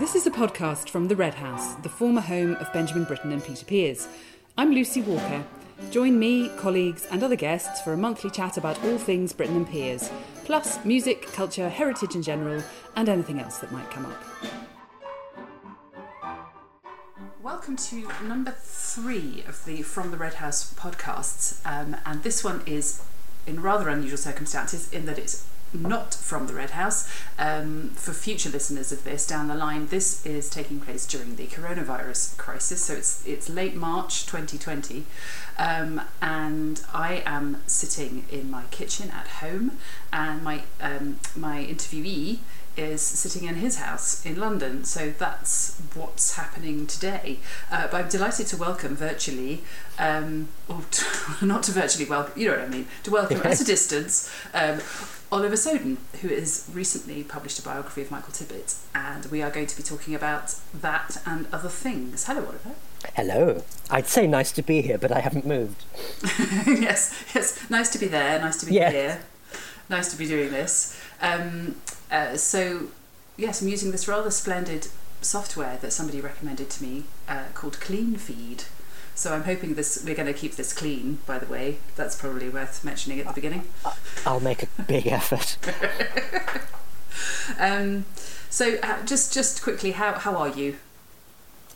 This is a podcast from the Red House, the former home of Benjamin Britten and Peter Pears. I'm Lucy Walker. Join me, colleagues, and other guests for a monthly chat about all things Britten and Pears, plus music, culture, heritage in general, and anything else that might come up. Welcome to number three of the From the Red House podcasts, um, and this one is in rather unusual circumstances in that it's not from the Red House. Um, for future listeners of this down the line, this is taking place during the coronavirus crisis, so it's it's late March 2020, um, and I am sitting in my kitchen at home, and my um, my interviewee is sitting in his house in London. So that's what's happening today. Uh, but I'm delighted to welcome virtually, um, or to, not to virtually welcome, you know what I mean, to welcome at a distance. Um, Oliver Soden, who has recently published a biography of Michael Tippett, and we are going to be talking about that and other things. Hello, Oliver. Hello. I'd say nice to be here, but I haven't moved. yes, yes. Nice to be there. Nice to be Yeah. here. Nice to be doing this. Um, uh, so, yes, I'm using this rather splendid software that somebody recommended to me uh, called Clean Feed. So I'm hoping this we're going to keep this clean. By the way, that's probably worth mentioning at the beginning. I'll make a big effort. Um, so uh, just just quickly, how how are you?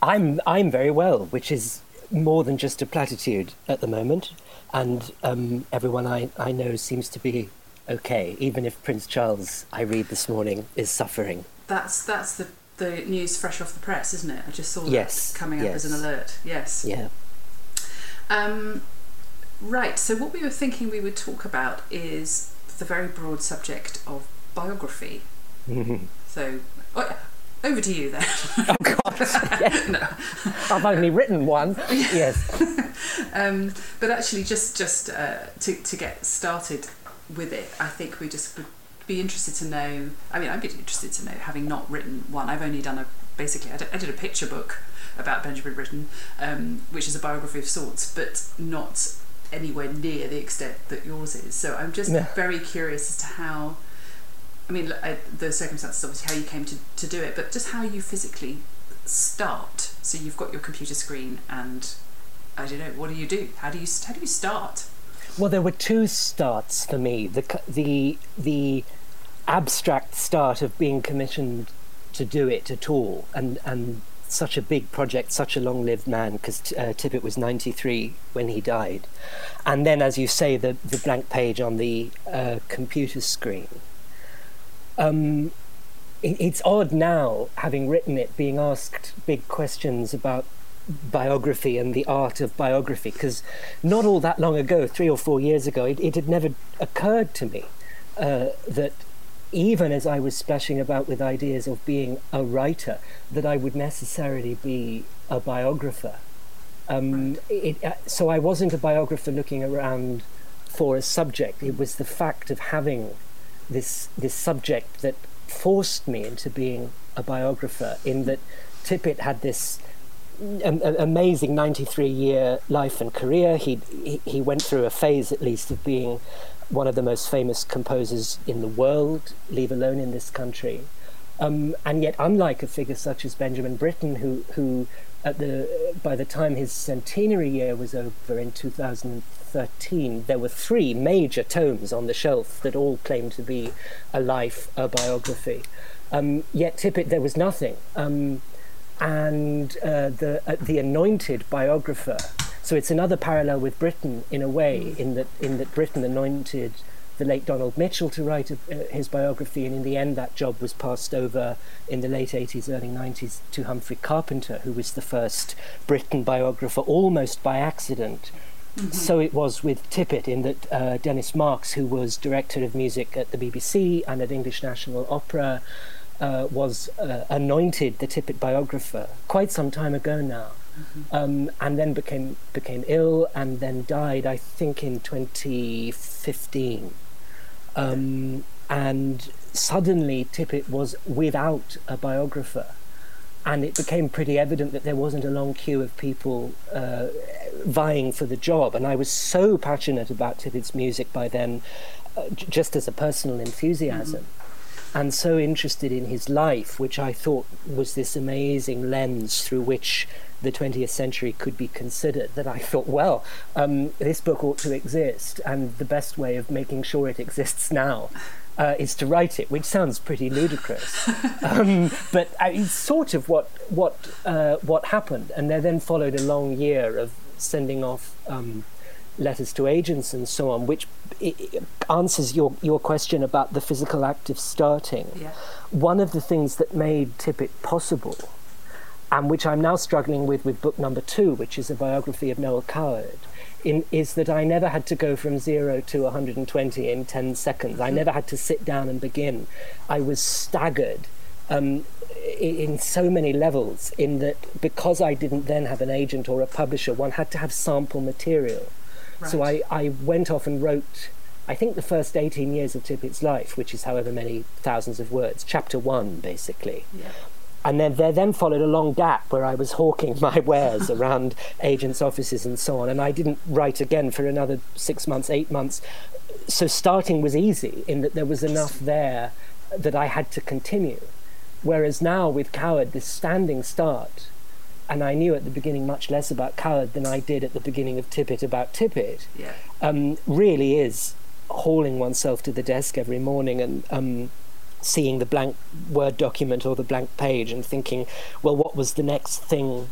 I'm I'm very well, which is more than just a platitude at the moment, and um, everyone I, I know seems to be okay, even if Prince Charles, I read this morning, is suffering. That's that's the the news fresh off the press, isn't it? I just saw Yes, that coming up as an yes. alert. Yes. Yeah. Um, right. So what we were thinking we would talk about is the very broad subject of biography. So oh, over to you then. Oh God! yes. no. I've only written one. Yes. Um, but actually, just just uh, to to get started with it, I think we just would be interested to know. I mean, I'd be interested to know, having not written one. I've only done a basically. I did, I did a picture book about Benjamin Britten, um, which is a biography of sorts, but not anywhere near the extent that yours is. So I'm just No. very curious as to how. I mean, I, the circumstances obviously how you came to, to do it, but just how you physically start. So you've got your computer screen, and I don't know. What do you do? How do you how do you start? Well, there were two starts for me. The the the abstract start of being commissioned to do it at all, and and such a big project, such a long-lived man, because uh, Tippett was 93 when he died, and then, as you say, the the blank page on the uh, computer screen. Um, it, it's odd now, having written it, being asked big questions about biography and the art of biography because not all that long ago, three or four years ago, it, it had never occurred to me uh, that even as I was splashing about with ideas of being a writer, that I would necessarily be a biographer. Um, it, uh, so I wasn't a biographer looking around for a subject. It was the fact of having this this subject that forced me into being a biographer. In that Tippett had this am- amazing 93 year life and career. He he went through a phase, at least, of being one of the most famous composers in the world, leave alone in this country. Um, and yet, unlike a figure such as Benjamin Britten, who who at the by the time his centenary year was over in 2013, there were three major tomes on the shelf that all claimed to be a life, a biography. Um, yet Tippett, there was nothing. Um, and uh, the uh, the anointed biographer. So it's another parallel with Britten in a way, in that in that Britten anointed the late Donald Mitchell to write a, uh, his biography, and in the end, that job was passed over in the late 80s, early 90s to Humphrey Carpenter, who was the first Britten biographer, almost by accident. So it was with Tippett, in that uh, Dennis Marks, who was director of music at the BBC and at English National Opera, uh, was uh, anointed the Tippett biographer quite some time ago now, um, and then became became ill and then died. I think in 2015, um, and suddenly Tippett was without a biographer. And it became pretty evident that there wasn't a long queue of people uh, vying for the job. And I was so passionate about Tippett's music by then, uh, j- just as a personal enthusiasm. And so interested in his life, which I thought was this amazing lens through which the 20th century could be considered, that I thought, well, um, this book ought to exist, and the best way of making sure it exists now. Uh, is to write it, which sounds pretty ludicrous, um, but uh, it's sort of what what uh, what happened. And there then followed a long year of sending off um, letters to agents and so on, which answers your, your question about the physical act of starting. Yeah. One of the things that made Tippett possible, and which I'm now struggling with with book number two, which is a biography of Noel Coward, in, is that I never had to go from zero to 120 in 10 seconds. I mm-hmm. never had to sit down and begin. I was staggered. Um, in so many levels, in that because I didn't then have an agent or a publisher, one had to have sample material. Right. So I, I went off and wrote, I think, the first 18 years of Tippett's life, which is however many thousands of words, chapter one, basically. Yeah. And then there then followed a long gap where I was hawking my wares around agents' offices and so on. And I didn't write again for another six months, eight months. So starting was easy in that there was enough there that I had to continue. Whereas now with Coward, this standing start and I knew at the beginning much less about Coward than I did at the beginning of Tippett about Tippett, yeah. um, really is hauling oneself to the desk every morning and um, seeing the blank Word document or the blank page and thinking, well, what was the next thing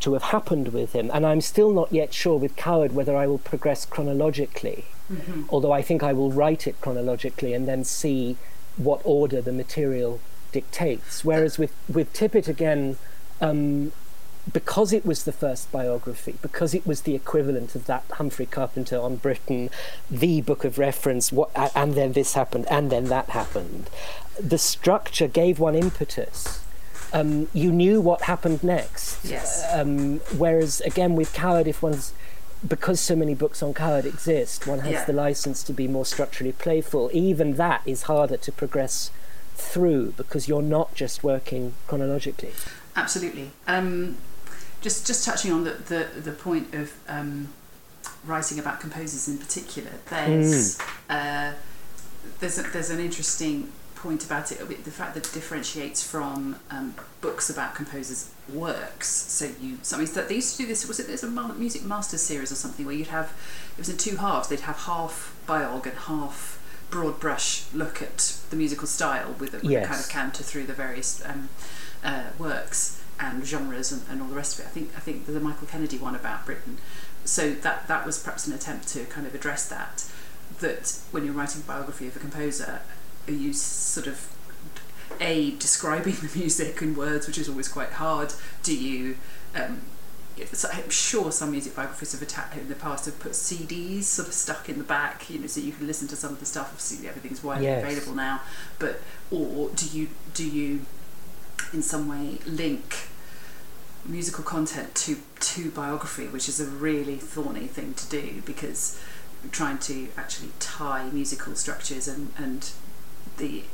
to have happened with him? And I'm still not yet sure with Coward whether I will progress chronologically, mm-hmm. although I think I will write it chronologically and then see what order the material dictates. Whereas with, with Tippett, again, um, because it was the first biography, because it was the equivalent of that Humphrey Carpenter on Britten, the book of reference, what, and then this happened, and then that happened, the structure gave one impetus. Um, you knew what happened next. Yes. Um, whereas, again, with Coward, if one's because so many books on Coward exist, one has yeah. the license to be more structurally playful. Even that is harder to progress through because you're not just working chronologically. Absolutely. Um, just just touching on the the, the point of um, writing about composers in particular, there's mm. uh, there's a, there's an interesting point about it. The fact that it differentiates from um, books about composers' works. So you something that they used to do this. Was it there's a music masters series or something where you'd have it was in two halves. They'd have half biog and half broad brush look at the musical style with a, yes. a kind of canter through the various um, uh, works and genres and, and all the rest of it. I think I think the Michael Kennedy one about Britten. So that that was perhaps an attempt to kind of address that. That when you're writing a biography of a composer, you sort of a describing the music in words, which is always quite hard. Do you? Um, I'm sure some music biographies have atta- in the past have put CDs sort of stuck in the back, you know, so you can listen to some of the stuff. Obviously, everything's widely yes. available now. But or do you do you in some way link musical content to to biography, which is a really thorny thing to do because trying to actually tie musical structures and, and the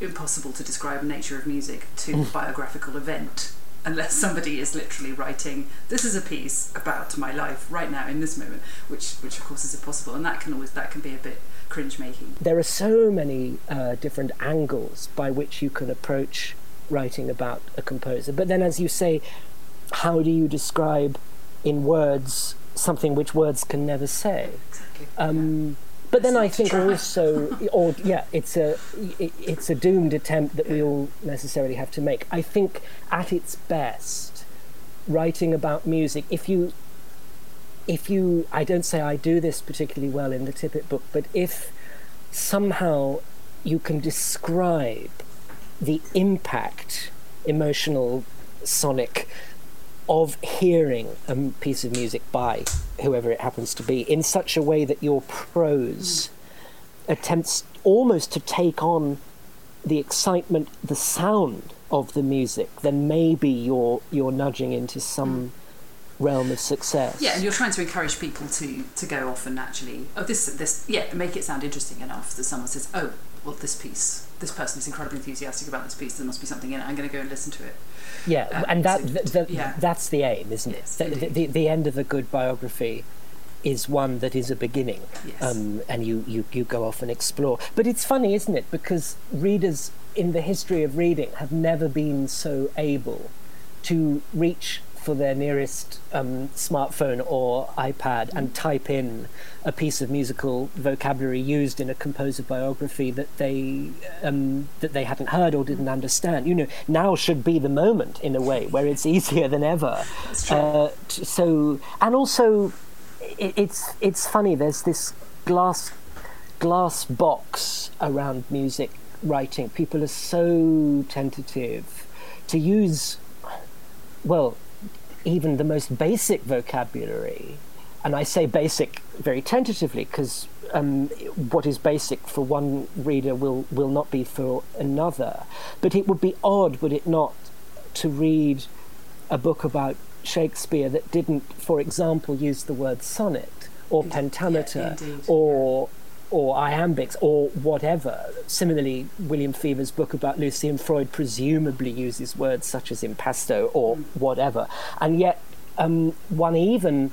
impossible to describe nature of music to mm. biographical event unless somebody is literally writing this is a piece about my life right now in this moment which which of course is impossible and that can always that can be a bit cringe making there are so many uh, different angles by which you can approach writing about a composer. But then, as you say, how do you describe in words something which words can never say? Exactly. Um, but then I think also, or yeah, it's a it, it's a doomed attempt that we all necessarily have to make. I think at its best, writing about music, if you if you, I don't say I do this particularly well in the Tippett book, but if somehow you can describe the impact, emotional, sonic, of hearing a piece of music by whoever it happens to be in such a way that your prose attempts almost to take on the excitement, the sound of the music, then maybe you're you're nudging into some realm of success. Yeah, and you're trying to encourage people to to go off and actually oh this this yeah make it sound interesting enough that someone says oh well this piece this person is incredibly enthusiastic about this piece. There must be something in it. I'm going to go and listen to it. Yeah, um, and that so, the, the, yeah. that's the aim, isn't yes, it? The, the, the, end of a good biography is one that is a beginning, Yes. um, and you, you you go off and explore. But it's funny, isn't it? Because readers in the history of reading have never been so able to reach for their nearest um, smartphone or iPad and type in a piece of musical vocabulary used in a composer biography that they um, that they hadn't heard or didn't understand. You know, now should be the moment in a way where it's easier than ever. Uh, t- so, and also, it, it's it's funny. There's this glass glass box around music writing. People are so tentative to use, well, even the most basic vocabulary. And I say basic very tentatively because um, what is basic for one reader will, will not be for another. But it would be odd, would it not, to read a book about Shakespeare that didn't, for example, use the word sonnet or pentameter Yeah, indeed. or or iambics or whatever. Similarly, William Feaver's book about Lucian Freud presumably uses words such as impasto or whatever, and yet um, one even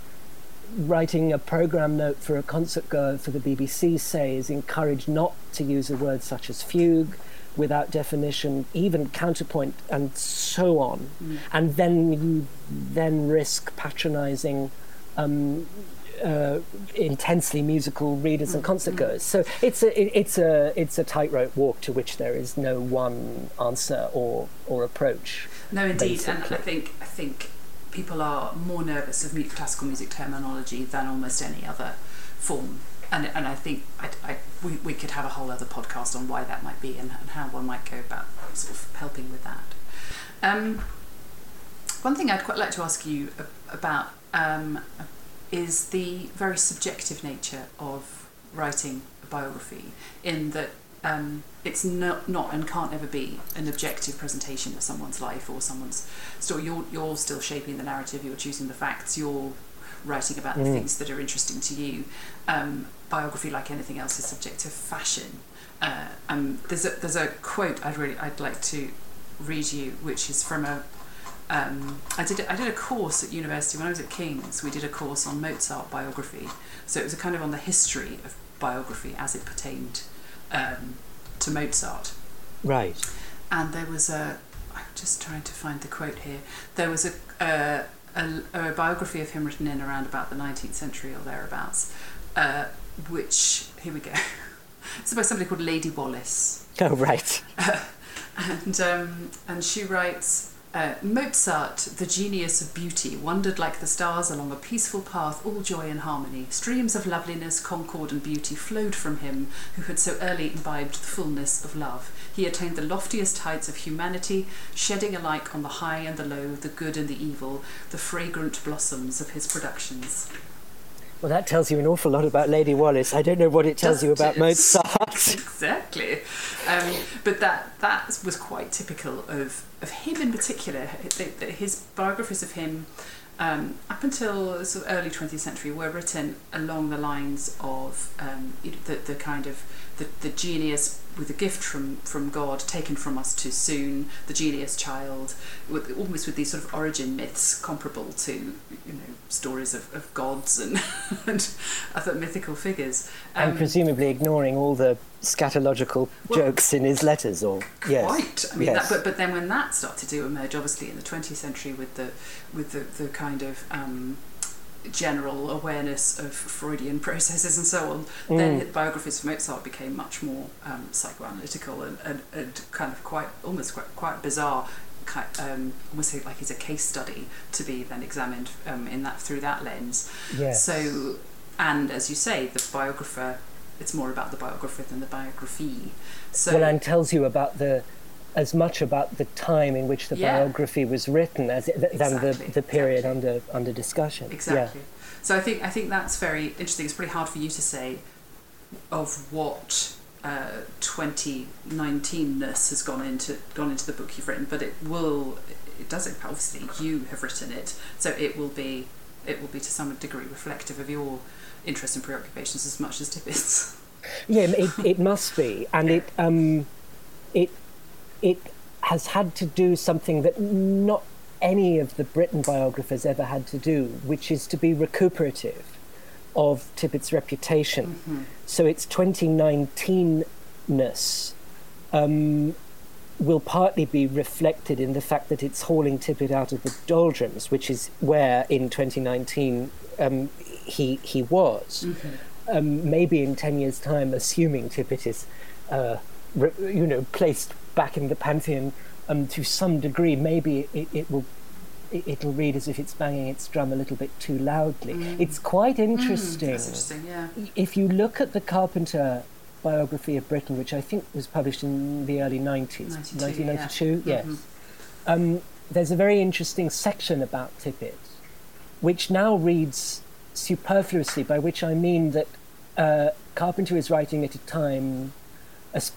writing a program note for a concert goer for the BBC say is encouraged not to use a word such as fugue without definition, even counterpoint, and so on. And then you then risk patronising um, uh, intensely musical readers and concert goers. So it's a it, it's a it's a tightrope walk to which there is no one answer or or approach. No, indeed, and I think I think people are more nervous of classical music terminology than almost any other form, and and I think I, I, we we could have a whole other podcast on why that might be and, and how one might go about sort of helping with that. Um, one thing I'd quite like to ask you about um, is the very subjective nature of writing a biography, in that um, it's not, not and can't ever be an objective presentation of someone's life or someone's story. You're, you're still shaping the narrative, you're choosing the facts, you're writing about the Mm. things that are interesting to you. Um, biography, like anything else, is subject to fashion. Uh, um, there's a there's a quote I'd really I'd like to read you, which is from a um, I did a, I did a course at university when I was at King's. We did a course on Mozart biography, so it was a kind of on the history of biography as it pertained um, to Mozart. Right. And there was a I'm just trying to find the quote here. There was a a, a, a biography of him written in around about the 19th century or thereabouts, uh, which here we go. it's by somebody called Lady Wallace Oh, right. and um, and she writes. Uh, Mozart, the genius of beauty, wandered like the stars along a peaceful path, all joy and harmony. Streams of loveliness, concord, and beauty flowed from him who had so early imbibed the fullness of love. He attained the loftiest heights of humanity, shedding alike on the high and the low, the good and the evil, the fragrant blossoms of his productions. Well, that tells you an awful lot about Lady Wallace. I don't know what it tells you about it? Mozart. exactly. Um, but that that was quite typical of, of him in particular. H- th- th- His biographies of him um, up until sort of early 20th century were written along the lines of um, the, the kind of the, the genius with a gift from, from God taken from us too soon, the genius child, with, almost with these sort of origin myths comparable to you know stories of, of gods and, and other mythical figures. and Um, presumably ignoring all the scatological Well, jokes in his letters, or yes, Quite. I mean, yes. that, but but then when that started to emerge, obviously in the 20th century, with the with the, the kind of um, general awareness of Freudian processes and so on, then Mm. biographies of Mozart became much more um, psychoanalytical and, and, and kind of quite almost quite quite bizarre. Um, almost like he's a case study to be then examined um, in that through that lens. yes. So, and as you say, the biographer, it's more about the biographer than the biography. So, well, and tells you about the as much about the time in which the Yeah. biography was written as it, than Exactly, the, the period exactly. under under discussion. Exactly. So I think I think that's very interesting. It's pretty hard for you to say of what uh, 2019ness has gone into gone into the book you've written, but it will it does impact. Obviously, you have written it, so it will be it will be to some degree reflective of your interests and preoccupations as much as Tippett's. Yeah, it, it must be, and it um, it it has had to do something that not any of the Britten biographers ever had to do, which is to be recuperative of Tippett's reputation. So its 2019ness um, will partly be reflected in the fact that it's hauling Tippett out of the doldrums, which is where in 2019 um, he he was. Um, maybe in 10 years' time, assuming Tippett is, uh, re- you know, placed back in the pantheon um, to some degree, maybe it, it will it- it'll read as if it's banging its drum a little bit too loudly. It's quite interesting. That's interesting, yeah. If you look at the Carpenter biography of Britten, which I think was published in the early 90s, 92, 1992, yeah. yes, Mhm. um, there's a very interesting section about Tippett, which now reads superfluously, by which I mean that uh, Carpenter is writing at a time,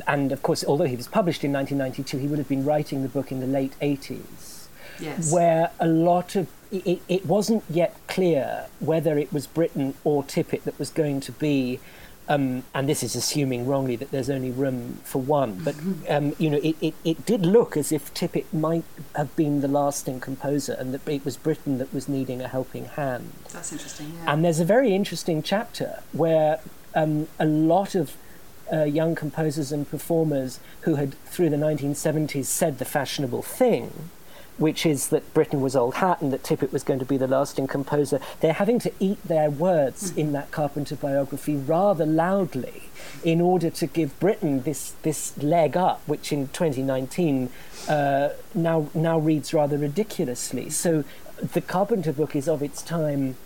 and of course, although he was published in 1992, he would have been writing the book in the late 80s Yes. where a lot of it, it wasn't yet clear whether it was Britten or Tippett that was going to be. Um, and this is assuming wrongly that there's only room for one, but um, you know, it, it, it did look as if Tippett might have been the lasting composer, and that it was Britten that was needing a helping hand. That's interesting, yeah. And there's a very interesting chapter where um, a lot of uh, young composers and performers who had, through the 1970s, said the fashionable thing, which is that Britten was old hat and that Tippett was going to be the lasting composer, they're having to eat their words in that Carpenter biography rather loudly in order to give Britten this, this leg up, which in 2019 uh, now, now reads rather ridiculously. So the Carpenter book is of its time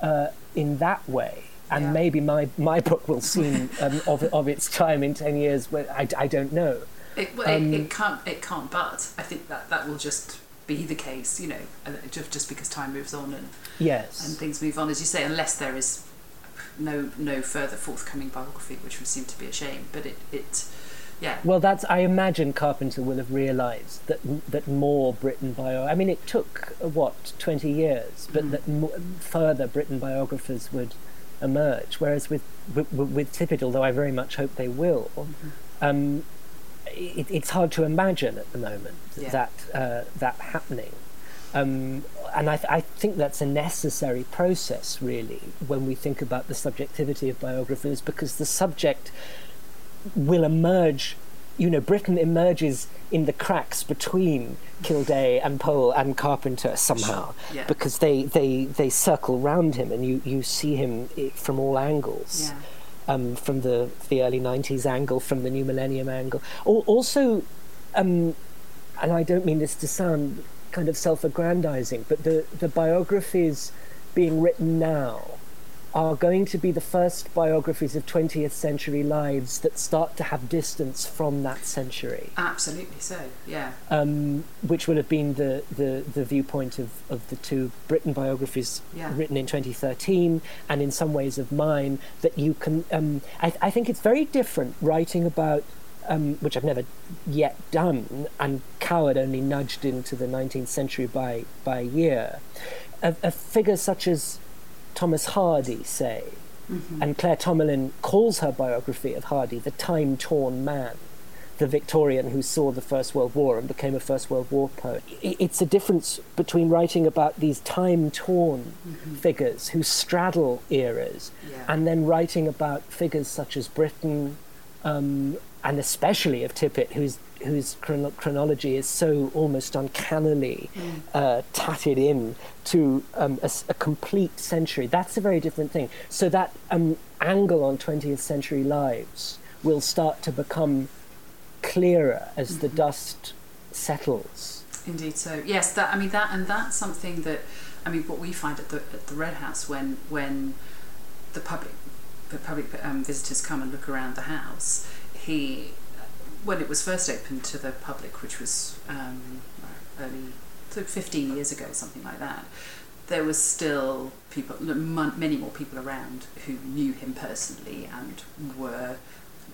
uh, in that way. And Yeah. maybe my, my book will seem um, of, of its time in 10 years, where I, I don't know. It, well, Um, it, it can't. It can't. But I think that that will just be the case. You know, uh, just just because time moves on and, Yes. and things move on, as you say, unless there is no no further forthcoming biography, which would seem to be a shame. But it it yeah. Well, that's. I imagine Carpenter will have realised that that more Britten bio. I mean, it took uh, what twenty years, but Mm. that further Britten biographers would emerge. Whereas with with, with Tippett, although I very much hope they will, Mm-hmm. um, it, it's hard to imagine at the moment Yeah. that uh, that happening. Um, and I, th- I think that's a necessary process, really, when we think about the subjectivity of biographers, because the subject will emerge. You know, Britten emerges in the cracks between Kildea and Powell and Carpenter somehow, Yeah. because they, they, they circle round him, and you, you see him from all angles Yeah. um, from the, the early 90s angle, from the new millennium angle. Also, um, and I don't mean this to sound kind of self aggrandizing, but the, the biographies being written now are going to be the first biographies of 20th century lives that start to have distance from that century, Absolutely so. Yeah. um, which will have been the, the, the viewpoint of, of the two Britten biographies Yeah. written in 2013 and in some ways of mine that you can um, I, I think it's very different writing about um, which I've never yet done and Coward only nudged into the 19th century by by a year a, a figure such as Thomas Hardy say and Claire Tomalin calls her biography of Hardy the time-torn man the Victorian who saw the First World War and became a First World War poet. It's a difference between writing about these time torn figures who straddle eras Yeah. and then writing about figures such as Britten um, and especially of Tippett, whose whose chrono- chronology is so almost uncannily uh, tatted in to um, a, a complete century. That's a very different thing. So that um, angle on 20th century lives will start to become clearer as the dust settles. Indeed. So yes, that I mean that, and that's something that I mean what we find at the at the Red House when when the public the public um, visitors come and look around the house. He when it was first opened to the public, which was um, early so 15 years ago, something like that. There was still people, many more people around who knew him personally and were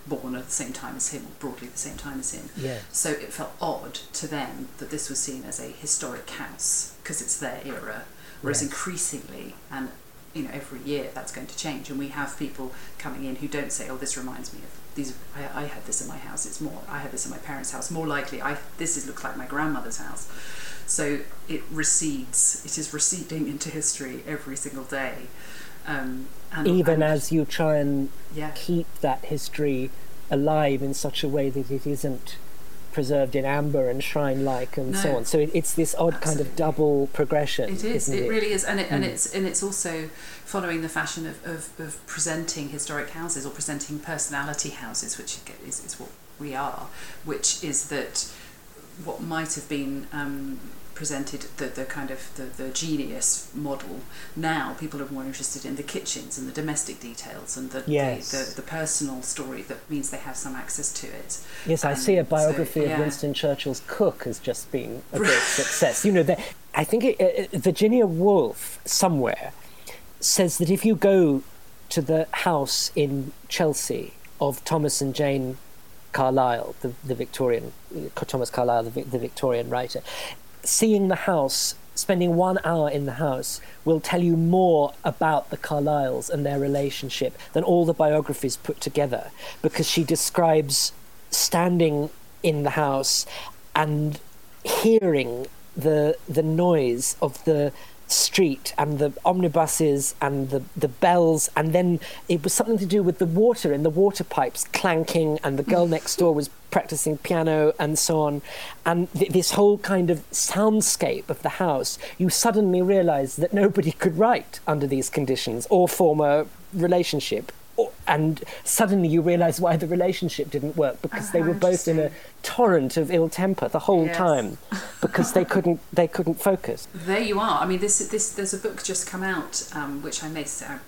born at the same time as him, or broadly at the same time as him. Yes. So it felt odd to them that this was seen as a historic house because it's their era. Whereas Yes. increasingly, and you know, every year that's going to change, and we have people coming in who don't say, "Oh, this reminds me of these. I, I had this in my house. It's more. I had this in my parents' house. More likely, I this is looks like my grandmother's house." So it recedes. It is receding into history every single day. Um, and, Even and- as you try and yeah, keep that history alive in such a way that it isn't preserved in amber and shrine-like and so on. So it, it's this odd kind of double progression. It is. isn't It, really is, and it, and Mm. it's and it's also following the fashion of, of, of presenting historic houses or presenting personality houses, which is, is what we are. Which is that what might have been um, presented the, the kind of the, the genius model. Now people are more interested in the kitchens and the domestic details and the, Yes. the, the the personal story that means they have some access to it. Yes, I Um, see a so, biography yeah. of Winston Churchill's cook has just been a great success. You know, the, I think it, uh, Virginia Woolf somewhere says that if you go to the house in Chelsea of Thomas and Jane Carlyle, the, the Victorian, Thomas Carlyle, the, the Victorian writer, seeing the house, spending one hour in the house, will tell you more about the Carlyles and their relationship than all the biographies put together, because she describes standing in the house and hearing the the noise of the street and the omnibuses and the, the bells and then it was something to do with the water in the water pipes clanking and the girl mm. next door was practicing piano and so on. And th- this whole kind of soundscape of the house you suddenly realize that nobody could write under these conditions or form a relationship and suddenly you realize why the relationship didn't work because Oh, they were both in a torrent of ill temper the whole Yes. time because they couldn't they couldn't focus There you are. I mean, this this there's a book just come out um, which I made a,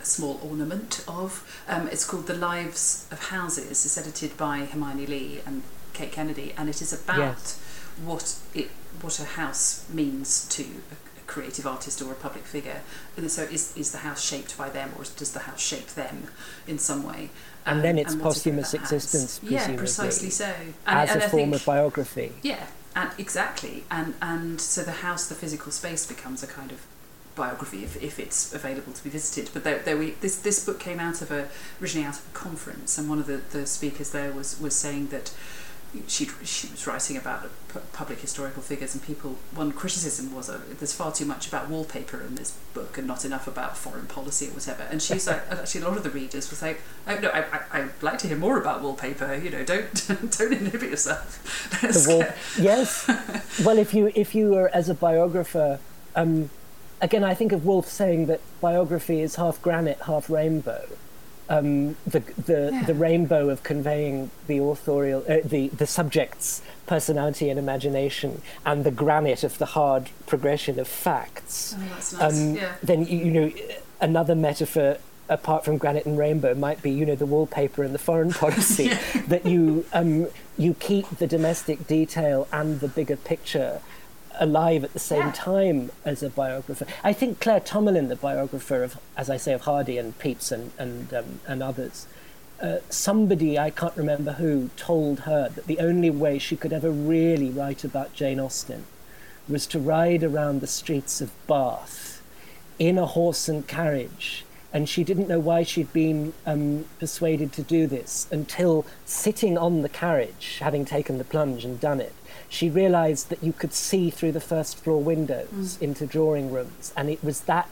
a small ornament of. Um, it's called The Lives of Houses. It's edited by Hermione Lee and Kate Kennedy, and it is about Yes. what it what a house means to a creative artist or a public figure. And so, is is the house shaped by them, or does the house shape them in some way? And Um, then its it posthumous existence, Yeah, precisely so. as and a I form think- of biography yeah, and exactly, and and so the house, the physical space, becomes a kind of biography if, if it's available to be visited. But there, there we this this book came out of a originally out of a conference, and one of the, the speakers there was was saying that she she was writing about public historical figures, and people one criticism was uh, there's far too much about wallpaper in this book and not enough about foreign policy or whatever. And she's like, actually a lot of the readers were like, oh no, I, I I'd like to hear more about wallpaper. You know, don't don't inhibit yourself. The wall yes well if you if you were as a biographer um, again i think of Woolf saying that biography is half granite half rainbow um, the the, Yeah. the rainbow of conveying the authorial uh, the the subject's personality and imagination and the granite of the hard progression of facts Oh, nice. um, yeah. then you, you know another metaphor apart from granite and rainbow might be you know the wallpaper and the foreign policy that you um, you keep the domestic detail and the bigger picture alive at the same Yeah. time as a biographer. I think Claire Tomalin, the biographer of, as I say, of Hardy and Pepys and and um, and others, uh, somebody I can't remember who told her that the only way she could ever really write about Jane Austen was to ride around the streets of Bath in a horse and carriage. And she didn't know why she'd been um, persuaded to do this until sitting on the carriage, having taken the plunge and done it, she realized that you could see through the first floor windows into drawing rooms. And it was that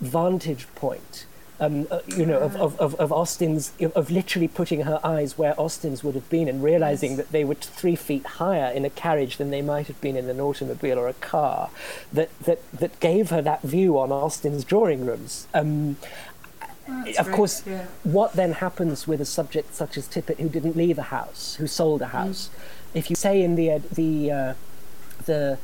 vantage point, um, uh, you know, of, of, of, of Austen's, of literally putting her eyes where Austen's would have been and realizing Yes. that they were three feet higher in a carriage than they might have been in an automobile or a car, that, that, that gave her that view on Austen's drawing rooms. Um, of great. course, yeah. what then happens with a subject such as Tippett, who didn't leave a house, who sold a house? If you say in the uh, the uh, the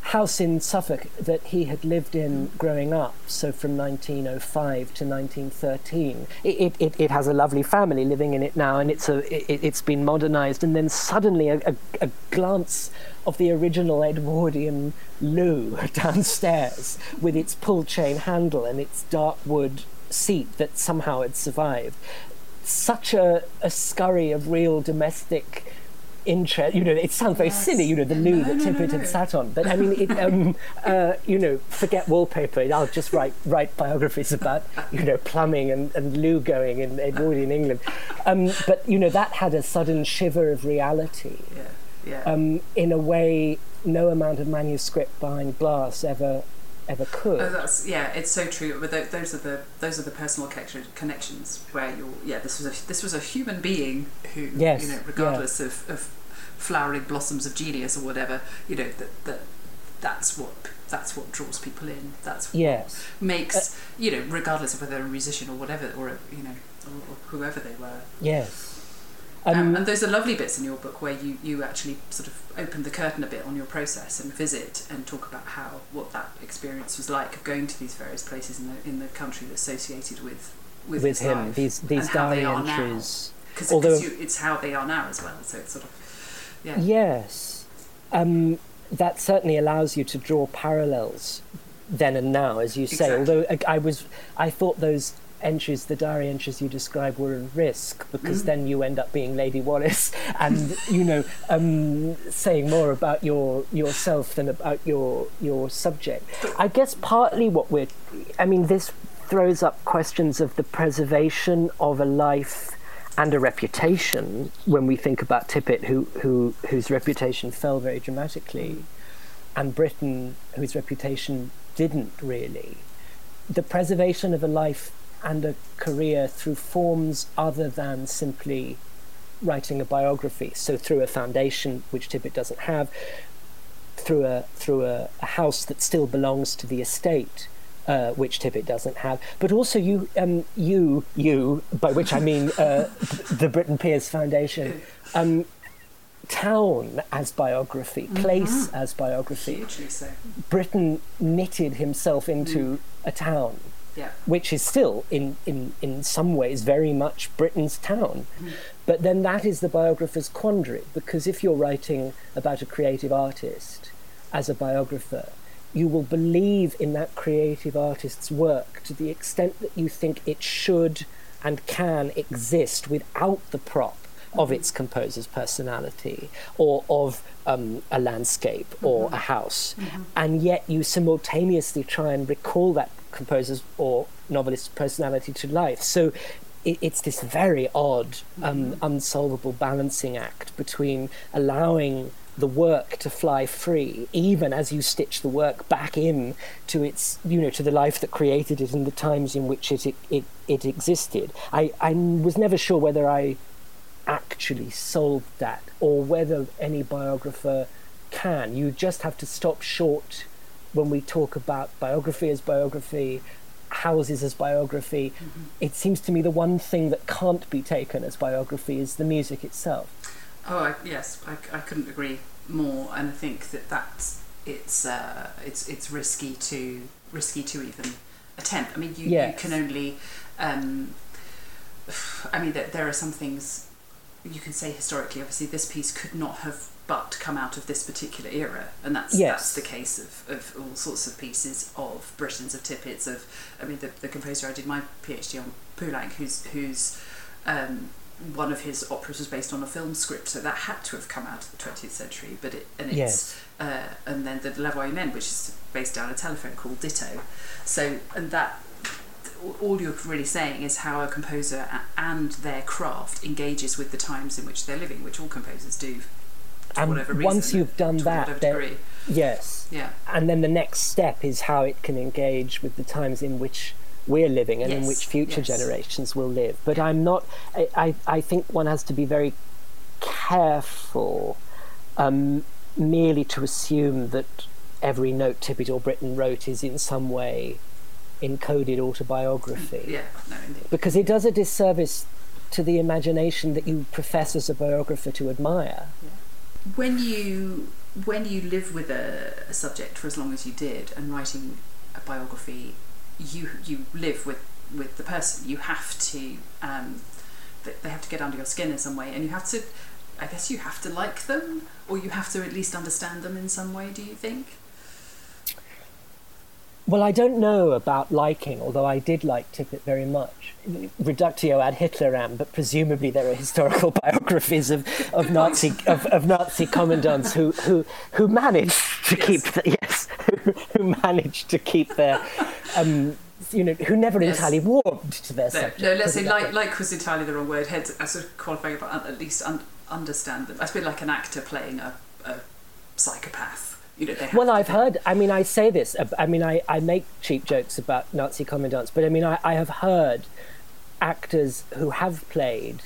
house in Suffolk that he had lived in growing up, so from 1905 to 1913, it, it, it, has a lovely family living in it now, and it's a it, it's been modernised, and then suddenly a, a, a glance of the original Edwardian loo downstairs with its pull chain handle and its dark wood seat that somehow had survived. Such a, a scurry of real domestic interest. You know, it sounds very Yes. silly, you know, the loo that Tippett had sat on. But I mean, it, um, uh, you know, forget wallpaper. I'll just write write biographies about, you know, plumbing and, and loo going in Edwardian England. Um, but, you know, that had a sudden shiver of reality Yeah. Yeah. um, in a way no amount of manuscript behind glass ever ever could. Oh, that's yeah, it's so true. But th- those are the those are the personal connection- connections where you're yeah. This was a this was a human being who Yes, you know regardless of, of flowering blossoms of genius or whatever you know that that that's what that's what draws people in. That's what yes. makes you know regardless of whether they're a musician or whatever or a, you know or, or whoever they were. Yes. Um, Um, and those are lovely bits in your book where you, you actually sort of open the curtain a bit on your process and visit and talk about how what that experience was like of going to these various places in the in the country associated with with, with him, life these these diary now. entries. because although- it's how they are now as well. So it's sort of yeah Yes. Um, that certainly allows you to draw parallels then and now, as you say. Exactly. Although I, I was, I thought those entries, the diary entries you described, were a risk because Mm. then you end up being Lady Wallace and you know um, saying more about your yourself than about your your subject. I guess partly what we're, I mean, this throws up questions of the preservation of a life and a reputation when we think about Tippett, who, who whose reputation fell very dramatically, and Britten, whose reputation didn't really. The preservation of a life and a career through forms other than simply writing a biography. So through a foundation, which Tippett doesn't have, through a through a, a house that still belongs to the estate, uh, which Tippett doesn't have. But also you um, you you by which I mean uh, the Britten Pears Foundation. Um, town as biography, place as biography. so Britten knitted himself into a town, yeah which is still, in, in, in some ways, very much Britten's town. But then that is the biographer's quandary, because if you're writing about a creative artist as a biographer, you will believe in that creative artist's work to the extent that you think it should and can exist without the prop of its composer's personality or of um, a landscape or a house. And yet you simultaneously try and recall that composer's or novelist's personality to life. So it, it's this very odd, um, unsolvable balancing act between allowing the work to fly free, even as you stitch the work back in to its, you know, to the life that created it and the times in which it it, it, existed. I, I was never sure whether I actually solved that or whether any biographer can. You just have to stop short when we talk about biography as biography, houses as biography. Mm-hmm. It seems to me the one thing that can't be taken as biography is the music itself. Oh, I, yes, I, I couldn't agree more, and I think that that's it's uh, it's it's risky to risky to even attempt. I mean, you, Yes. you can only. Um, I mean, there, there are some things you can say historically. Obviously, this piece could not have but come out of this particular era, and that's Yes. that's the case of, of all sorts of pieces of Britten's, of Tippett's, of I mean, the, the composer I did my PhD on, Poulenc, who's who's um, one of his operas was based on a film script, so that had to have come out of the 20th century. But it and it's Yes. uh, and then the La Humaine, which is based on a telephone call Ditto. So and that all you're really saying is how a composer and their craft engages with the times in which they're living, which all composers do. And whatever once you've done to that, degree. Yes. yeah, And then the next step is how it can engage with the times in which we're living and in which future yes. generations will live. But I'm not, I, I, I think one has to be very careful um, merely to assume that every note Tippett or Britten wrote is in some way encoded autobiography. yeah, no, indeed. Because it does a disservice to the imagination that you profess as a biographer to admire. when you when you live with a, a subject for as long as you did and writing a biography you you live with with the person. You have to um, they, they have to get under your skin in some way and you have to I guess you have to like them or you have to at least understand them in some way do you think Well, I don't know about liking, although I did like Tippett very much. Reductio ad Hitlerum, but presumably there are historical biographies of, of Nazi of, of Nazi commandants who, who who managed to Yes. keep the, yes who, who managed to keep their um, you know who never Yes. entirely warmed to their no, subject. no let's say like like was entirely the wrong word head I sort of qualifying but at least un- understand them a bit like an actor playing a, a psychopath you know, they have Well, I've heard. I mean, I say this. I mean, I, I make cheap jokes about Nazi commandants, but I mean, I, I have heard actors who have played,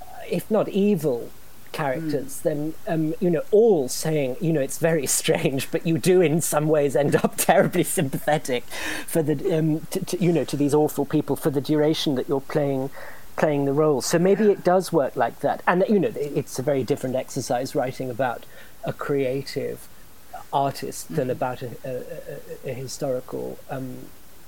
uh, if not evil characters, then um, you know, all saying, you know, it's very strange, but you do in some ways end up terribly sympathetic for the, um, to, to, you know, to these awful people for the duration that you're playing playing the role. So maybe it does work like that, and you know, it's a very different exercise writing about a creative artist than about a, a, a, a historical um,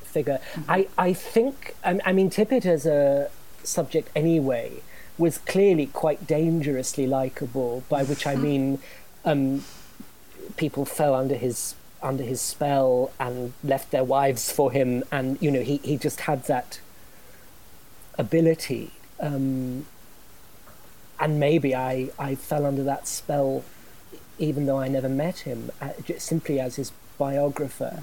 figure. I, I think, I, I mean, Tippett as a subject anyway was clearly quite dangerously likable, by which I mean um, people fell under his under his spell and left their wives for him, and you know he, he just had that ability. Um, and maybe I, I fell under that spell even though I never met him, uh, simply as his biographer.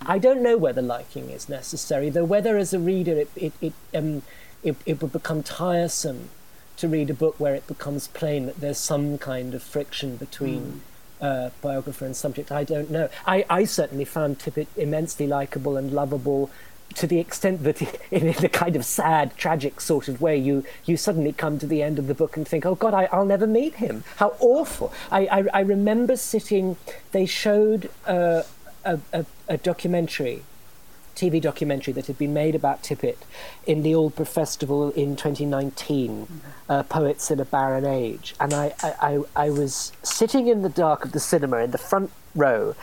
I don't know whether liking is necessary, though whether as a reader it, it, it, um, it, it would become tiresome to read a book where it becomes plain that there's some kind of friction between uh, biographer and subject. I don't know. I, I certainly found Tippett immensely likable and lovable to the extent that in a kind of sad, tragic sort of way, you, you suddenly come to the end of the book and think, oh God, I, I'll never meet him. How awful. I, I, I remember sitting, they showed uh, a, a, a documentary, TV documentary that had been made about Tippett in the Aldeburgh Festival in 2019, uh, Poets in a Barren Age. And I, I, I was sitting in the dark of the cinema in the front row,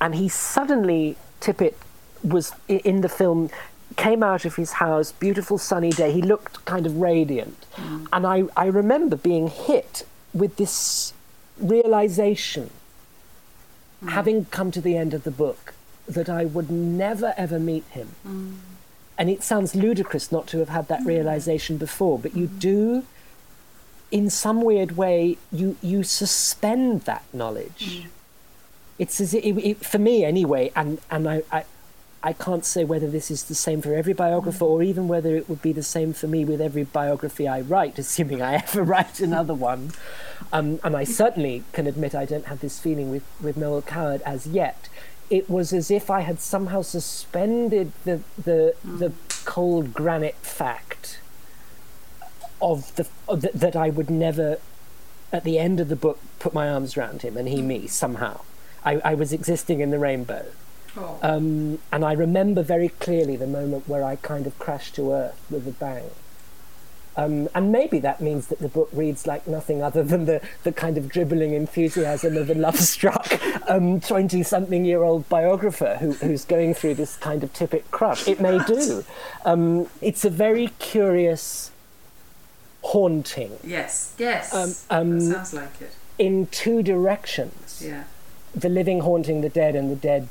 and he suddenly, Tippett was in the film came out of his house beautiful sunny day he looked kind of radiant. Mm. And I, I remember being hit with this realization mm. having come to the end of the book that i would never ever meet him. Mm. And it sounds ludicrous not to have had that realization before but you do in some weird way you you suspend that knowledge. It's as it, it, for me anyway and and I, I I can't say whether this is the same for every biographer or even whether it would be the same for me with every biography I write, assuming I ever write another one. Um, and I certainly can admit I don't have this feeling with, with Noel Coward as yet. It was as if I had somehow suspended the, the, the cold granite fact of the of th- that I would never, at the end of the book, put my arms around him and he me somehow. I, I was existing in the rainbow. Oh. Um, and I remember very clearly the moment where I kind of crashed to earth with a bang. Um, and maybe that means that the book reads like nothing other than the, the kind of dribbling enthusiasm of a love struck 20 something year old biographer who, who's going through this kind of Tippett crush. It may do. Um, it's a very curious haunting yes, yes. Um, um, sounds like it. in two directions. Yeah. the living haunting the dead and the dead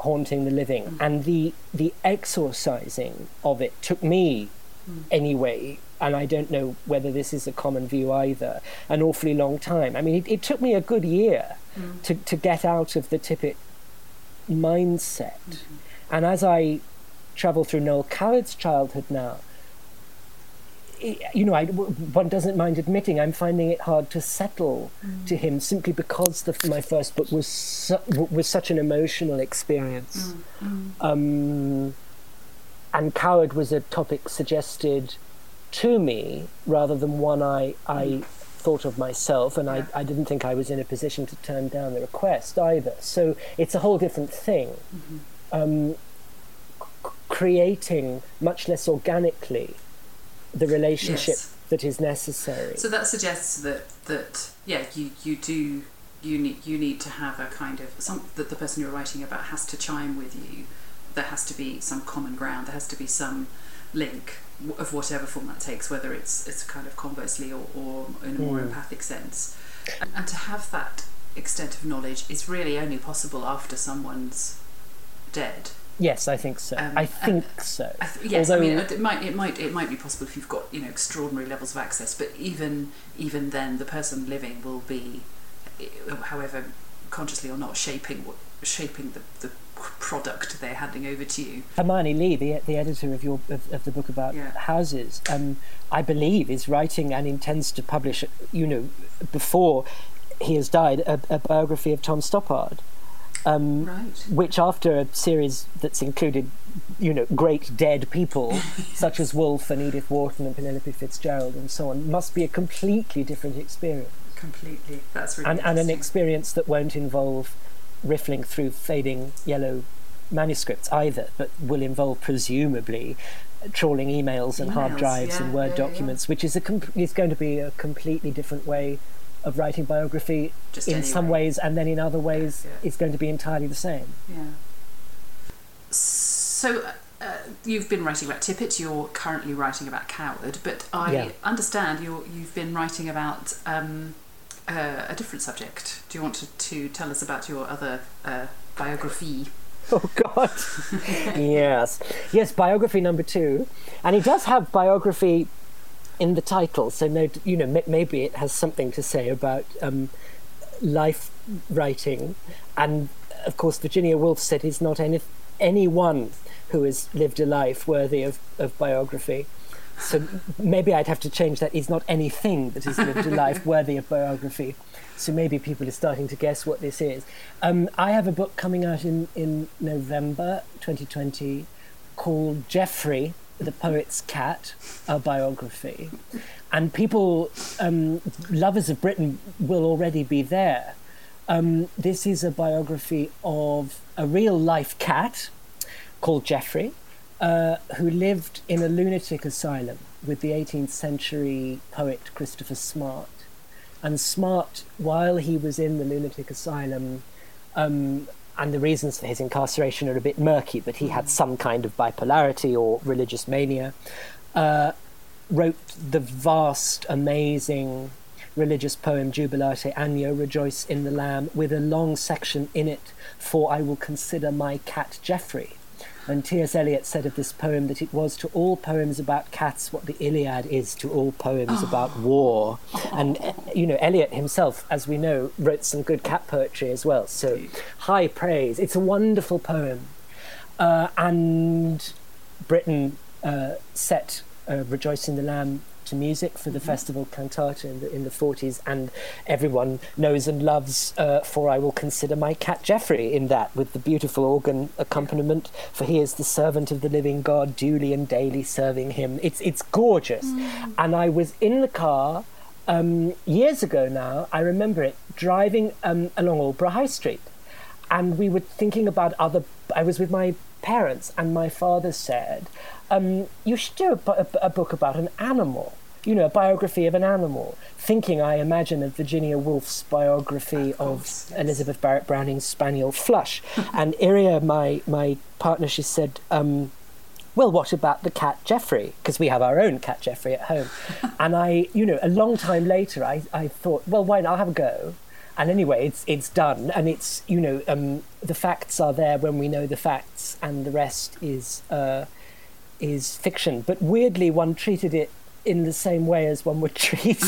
haunting the living. Mm. And the the exorcising of it took me mm. anyway and I don't know whether this is a common view either an awfully long time. I mean it, it took me a good year mm. to, to get out of the Tippett mindset. Mm-hmm. And as I travel through Noel Coward's childhood now you know, I, one doesn't mind admitting I'm finding it hard to settle to mm. him simply because the, my first book was su- was such an emotional experience. Mm, mm. Um, and Coward was a topic suggested to me rather than one I, I thought of myself, and I, I didn't think I was in a position to turn down the request either. So it's a whole different thing. Mm-hmm. Um, c- creating much less organically the relationship Yes. that is necessary. So that suggests that that yeah, you you do you need you need to have a kind of some that the person you're writing about has to chime with you. There has to be some common ground. There has to be some link of whatever form that takes, whether it's it's kind of conversely or, or in a more Mm. empathic sense. And, and to have that extent of knowledge is really only possible after someone's dead. Yes, I think so. Um, I and- think so. I th- yes, Although- I mean it might it might it might be possible if you've got you know extraordinary levels of access, but even even then, the person living will be, eh, however consciously or not, shaping what shaping the, the product they're handing over to you. Hermione Lee, the the editor of your of, of the book about Yeah. houses, um, I believe is writing and intends to publish. You know, before he has died, a, a biography of Tom Stoppard. Um, Right. which after a series that's included, you know, great dead people such as Woolf and Edith Wharton and Penelope Fitzgerald and so on, must be a completely different experience, Completely. That's really and, and an experience that won't involve riffling through fading yellow manuscripts either, but will involve presumably trawling emails and hard drives yeah, and Word yeah, yeah. documents, which is a com- is going to be a completely different way of writing biography Just in some ways, and then in other ways, Yeah. it's going to be entirely the same. Yeah. So uh, you've been writing about Tippett. You're currently writing about Coward, but I Yeah. understand you're, you've been writing about um, uh, a different subject. Do you want to, to tell us about your other uh, biography? Oh God! yes, yes. Biography number two, and he does have biography in the title, so no, you know, maybe it has something to say about um, life writing. And of course, Virginia Woolf said he's not any anyone who has lived a life worthy of, of biography. So maybe I'd have to change that. He's not anything that has lived a life worthy of biography. So maybe people are starting to guess what this is. Um, I have a book coming out in, in November 2020 called Geoffrey, the Poet's Cat, a biography. And people, um, lovers of Britten, will already be there. Um, this is a biography of a real life cat called Geoffrey, uh, who lived in a lunatic asylum with the 18th century poet Christopher Smart. And Smart, while he was in the lunatic asylum, um, and the reasons for his incarceration are a bit murky, but he had some kind of bipolarity or religious mania, uh, wrote the vast, amazing religious poem Jubilate Agno, Rejoice in the Lamb, with a long section in it for I will consider my cat Geoffrey. And T.S. Eliot said of this poem that it was to all poems about cats what the Iliad is to all poems about war. And, uh, you know, Eliot himself, as we know, wrote some good cat poetry as well. So, high praise. It's a wonderful poem. Uh, and Britten uh, set uh, Rejoice in the Lamb to music for the festival cantata in the, in the 40s, and everyone knows and loves uh, For I Will Consider My Cat Geoffrey in that, with the beautiful organ accompaniment, for he is the servant of the living God, duly and daily serving him. It's, it's gorgeous. And I was in the car um, years ago now, I remember it, driving um, along Aldeburgh High Street and we were thinking about other. I was with my parents, and my father said, um, "You should do a, a, a book about an animal." You know, a biography of an animal. Thinking, I imagine, of Virginia Woolf's biography Of of, yes. Elizabeth Barrett Browning's spaniel Flush. and Iria, my my partner, she said, um, well, what about the cat Jeffrey? Because we have our own cat Jeffrey at home. and I, you know, a long time later, I, I thought, well, why not? I'll have a go. And anyway, it's it's done, and it's you know um, the facts are there when we know the facts, and the rest is uh, is fiction. But weirdly, one treated it in the same way as one would treat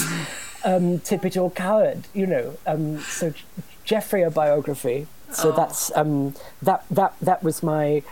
um, Tippett or Coward. You know, um, so Jeffrey a biography. So Oh. that's um, that that that was my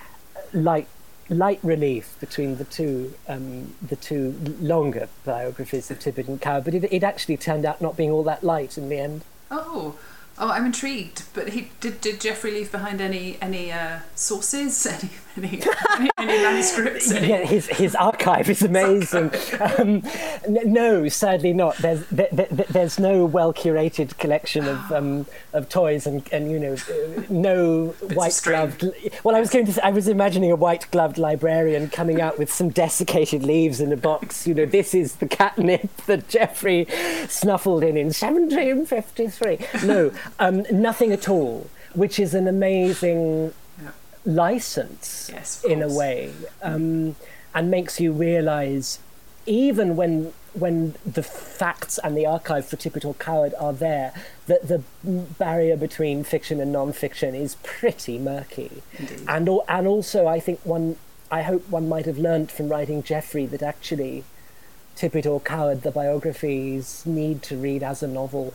light light relief between the two um, the two longer biographies of Tippett and Coward. But it, it actually turned out not being all that light in the end. Oh, oh, I'm intrigued. But he did. Did Jeffrey leave behind any any uh, sources? Any any, any, any manuscripts? Any, Yeah, his his archive is amazing. Um, no, sadly not. There's there, there, there's no well curated collection of um, of toys and and you know no white gloved. Well, I was going to. Say, I was imagining a white gloved librarian coming out with some desiccated leaves in a box. You know, this is the catnip that Jeffrey snuffled in in 1753. No, um, nothing at all. Which is an amazing Yeah. license Yes, in a way, um, and makes you realise, even when when the facts and the archive for Tippett or Coward are there, that the barrier between fiction and non-fiction is pretty murky. Indeed. And and also, I think one, I hope one might have learnt from writing Jeffrey that actually, Tippett or Coward, the biographies need to read as a novel,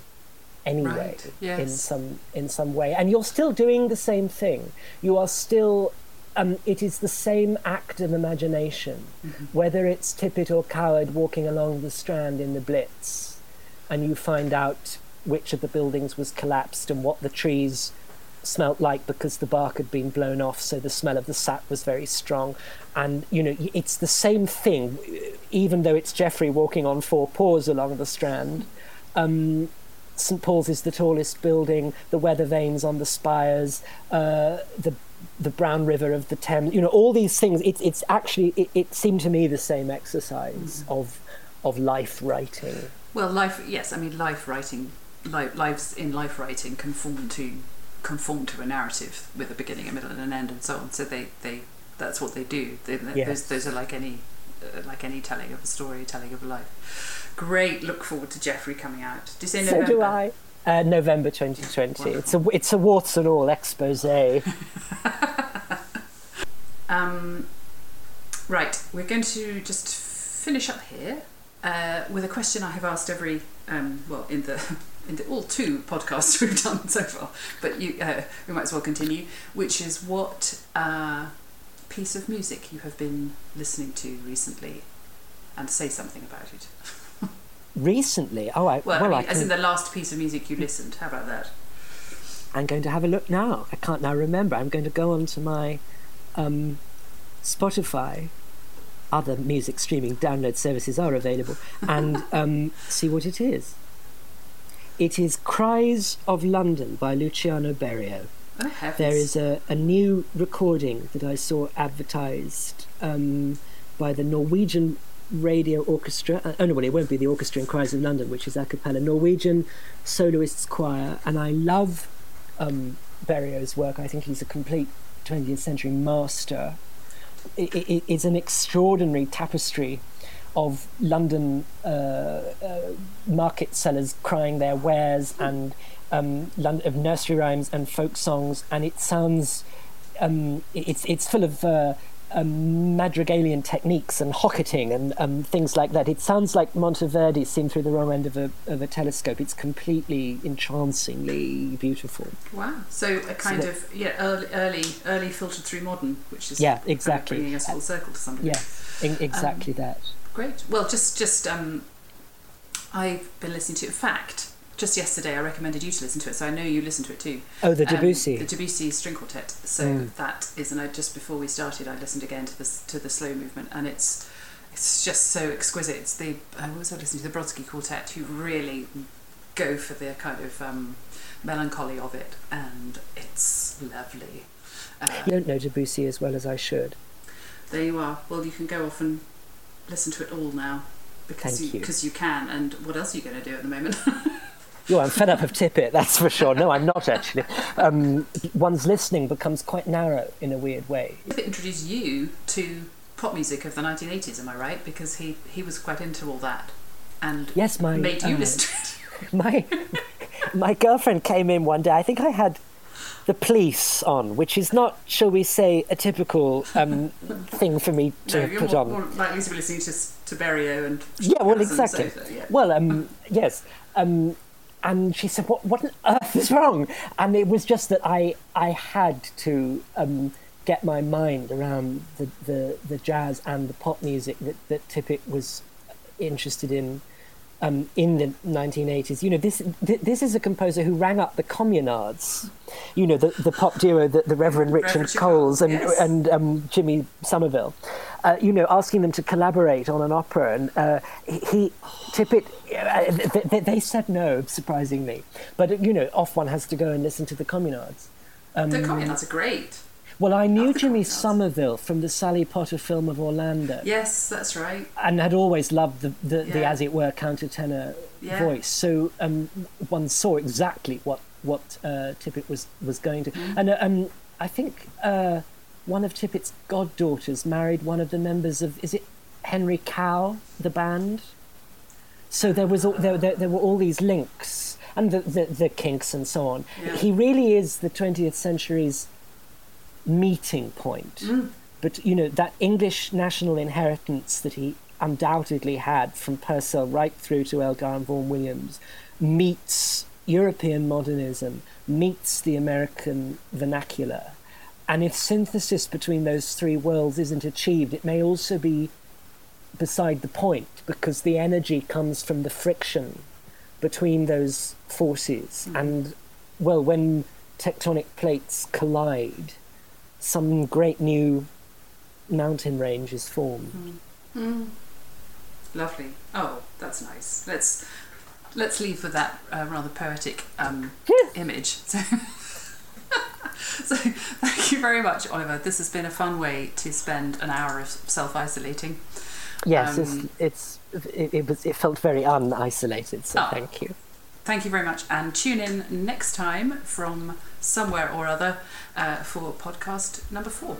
anyway, Right, yes. in some in some way. And you're still doing the same thing. You are still. Um, it is the same act of imagination, whether it's Tippett or Coward walking along the Strand in the Blitz, and you find out which of the buildings was collapsed and what the trees smelt like because the bark had been blown off, so the smell of the sap was very strong. And you know, it's the same thing, even though it's Geoffrey walking on four paws along the Strand. Um, St Paul's is the tallest building. The weather vanes on the spires. Uh, the the brown river of the Thames. You know, all these things. It's it's actually it, it seemed to me the same exercise mm. of of life writing. Well, life. Yes, I mean life writing. Life, lives in life writing conform to conform to a narrative with a beginning, a middle, and an end, and so on. So they, they that's what they do. They, yes. those, those are like any uh, like any telling of a story, telling of a life. Great. Look forward to Jeffrey coming out. Do you say November? So do I. Uh, November 2020. Wonderful. It's a it's a warts and all expose. um, right, we're going to just finish up here uh, with a question I have asked every um, well in the in the all two podcasts we've done so far, but you uh, we might as well continue. Which is what uh, piece of music you have been listening to recently, and say something about it. Recently. Oh, I, well, well I mean, I as in the last piece of music you listened. How about that? I'm going to have a look now. I can't now remember. I'm going to go on to my um, Spotify. Other music streaming download services are available, and um, see what it is. It is Cries of London by Luciano Berio. Oh, there is a, a new recording that I saw advertised um, by the Norwegian radio orchestra. Uh, oh no, well, it won't be the orchestra in Cries of London, which is a cappella Norwegian soloists choir, and I love um, Berio's work. I think he's a complete 20th century master. It, it, it's an extraordinary tapestry of London uh, uh, market sellers crying their wares and um, of nursery rhymes and folk songs, and it sounds um, it's it's full of uh, um, madrigalian techniques and hocketing and um, things like that. It sounds like Monteverdi seen through the wrong end of a, of a telescope. It's completely entrancingly beautiful. Wow! So a kind so of yeah, early, early, early filtered through modern, which is yeah, exactly kind of bringing us full circle to some degree. Yeah, exactly um, that. Great. Well, just just um, I've been listening to. In fact, just yesterday I recommended you to listen to it, so I know you listened to it too. Oh, the um, Debussy. Um, the Debussy string quartet. So mm. that is, and I just before we started, I listened again to the to the slow movement, and it's it's just so exquisite. It's the I was also listening to the Brodsky Quartet, who really go for the kind of um, melancholy of it, and it's lovely. Uh, you don't know Debussy as well as I should. There you are. Well, you can go off and listen to it all now because Thank you because you. you can. And what else are you going to do at the moment? Yo, I'm fed up of Tippett, that's for sure. No, I'm not actually. Um, one's listening becomes quite narrow in a weird way. Tippett introduced you to pop music of the 1980s, am I right? Because he, he was quite into all that and yes, my, made you uh, listen to it. My, my girlfriend came in one day, I think I had the police on, which is not, shall we say, a typical um, thing for me to no, put more, on. More likely to be listening to, to Berio and yeah, well, exactly. So, yeah. Well, um, yes, um, and she said, "What what on earth is wrong?" And it was just that I I had to um, get my mind around the, the, the jazz and the pop music that that Tippett was interested in. Um, in the 1980s, you know, this th- this is a composer who rang up the Communards, you know, the, the pop duo, the, the Reverend Richard Coles and yes. and um, Jimmy Somerville, uh, you know, asking them to collaborate on an opera, and uh, he Tippett they, they, said no, surprisingly. But, you know, off one has to go and listen to the Communards. Um, the Communards are great. Well, I knew Jimmy Somerville from the Sally Potter film of Orlando. Yes, that's right. And had always loved the, the, yeah. the as it were, countertenor yeah. voice. So um, one saw exactly what, what uh, Tippett was, was going to. Mm. And uh, um, I think uh, one of Tippett's goddaughters married one of the members of, is it Henry Cow, the band? So there was there, there, there were all these links and the, the, the kinks and so on. Yeah. He really is the 20th century's meeting point. Mm. But you know that English national inheritance that he undoubtedly had from Purcell right through to Elgar and Vaughan Williams meets European modernism, meets the American vernacular. And if synthesis between those three worlds isn't achieved, it may also be beside the point because the energy comes from the friction between those forces. And, well, when tectonic plates collide, some great new mountain range is formed. Lovely. Oh, that's nice. Let's let's leave with that uh, rather poetic um, image. So, so thank you very much, Oliver. This has been a fun way to spend an hour of self isolating. Yes, Um, it's, it's it, it was it felt very unisolated. So Ah. thank you. Thank you very much, and tune in next time from somewhere or other uh, for podcast number four.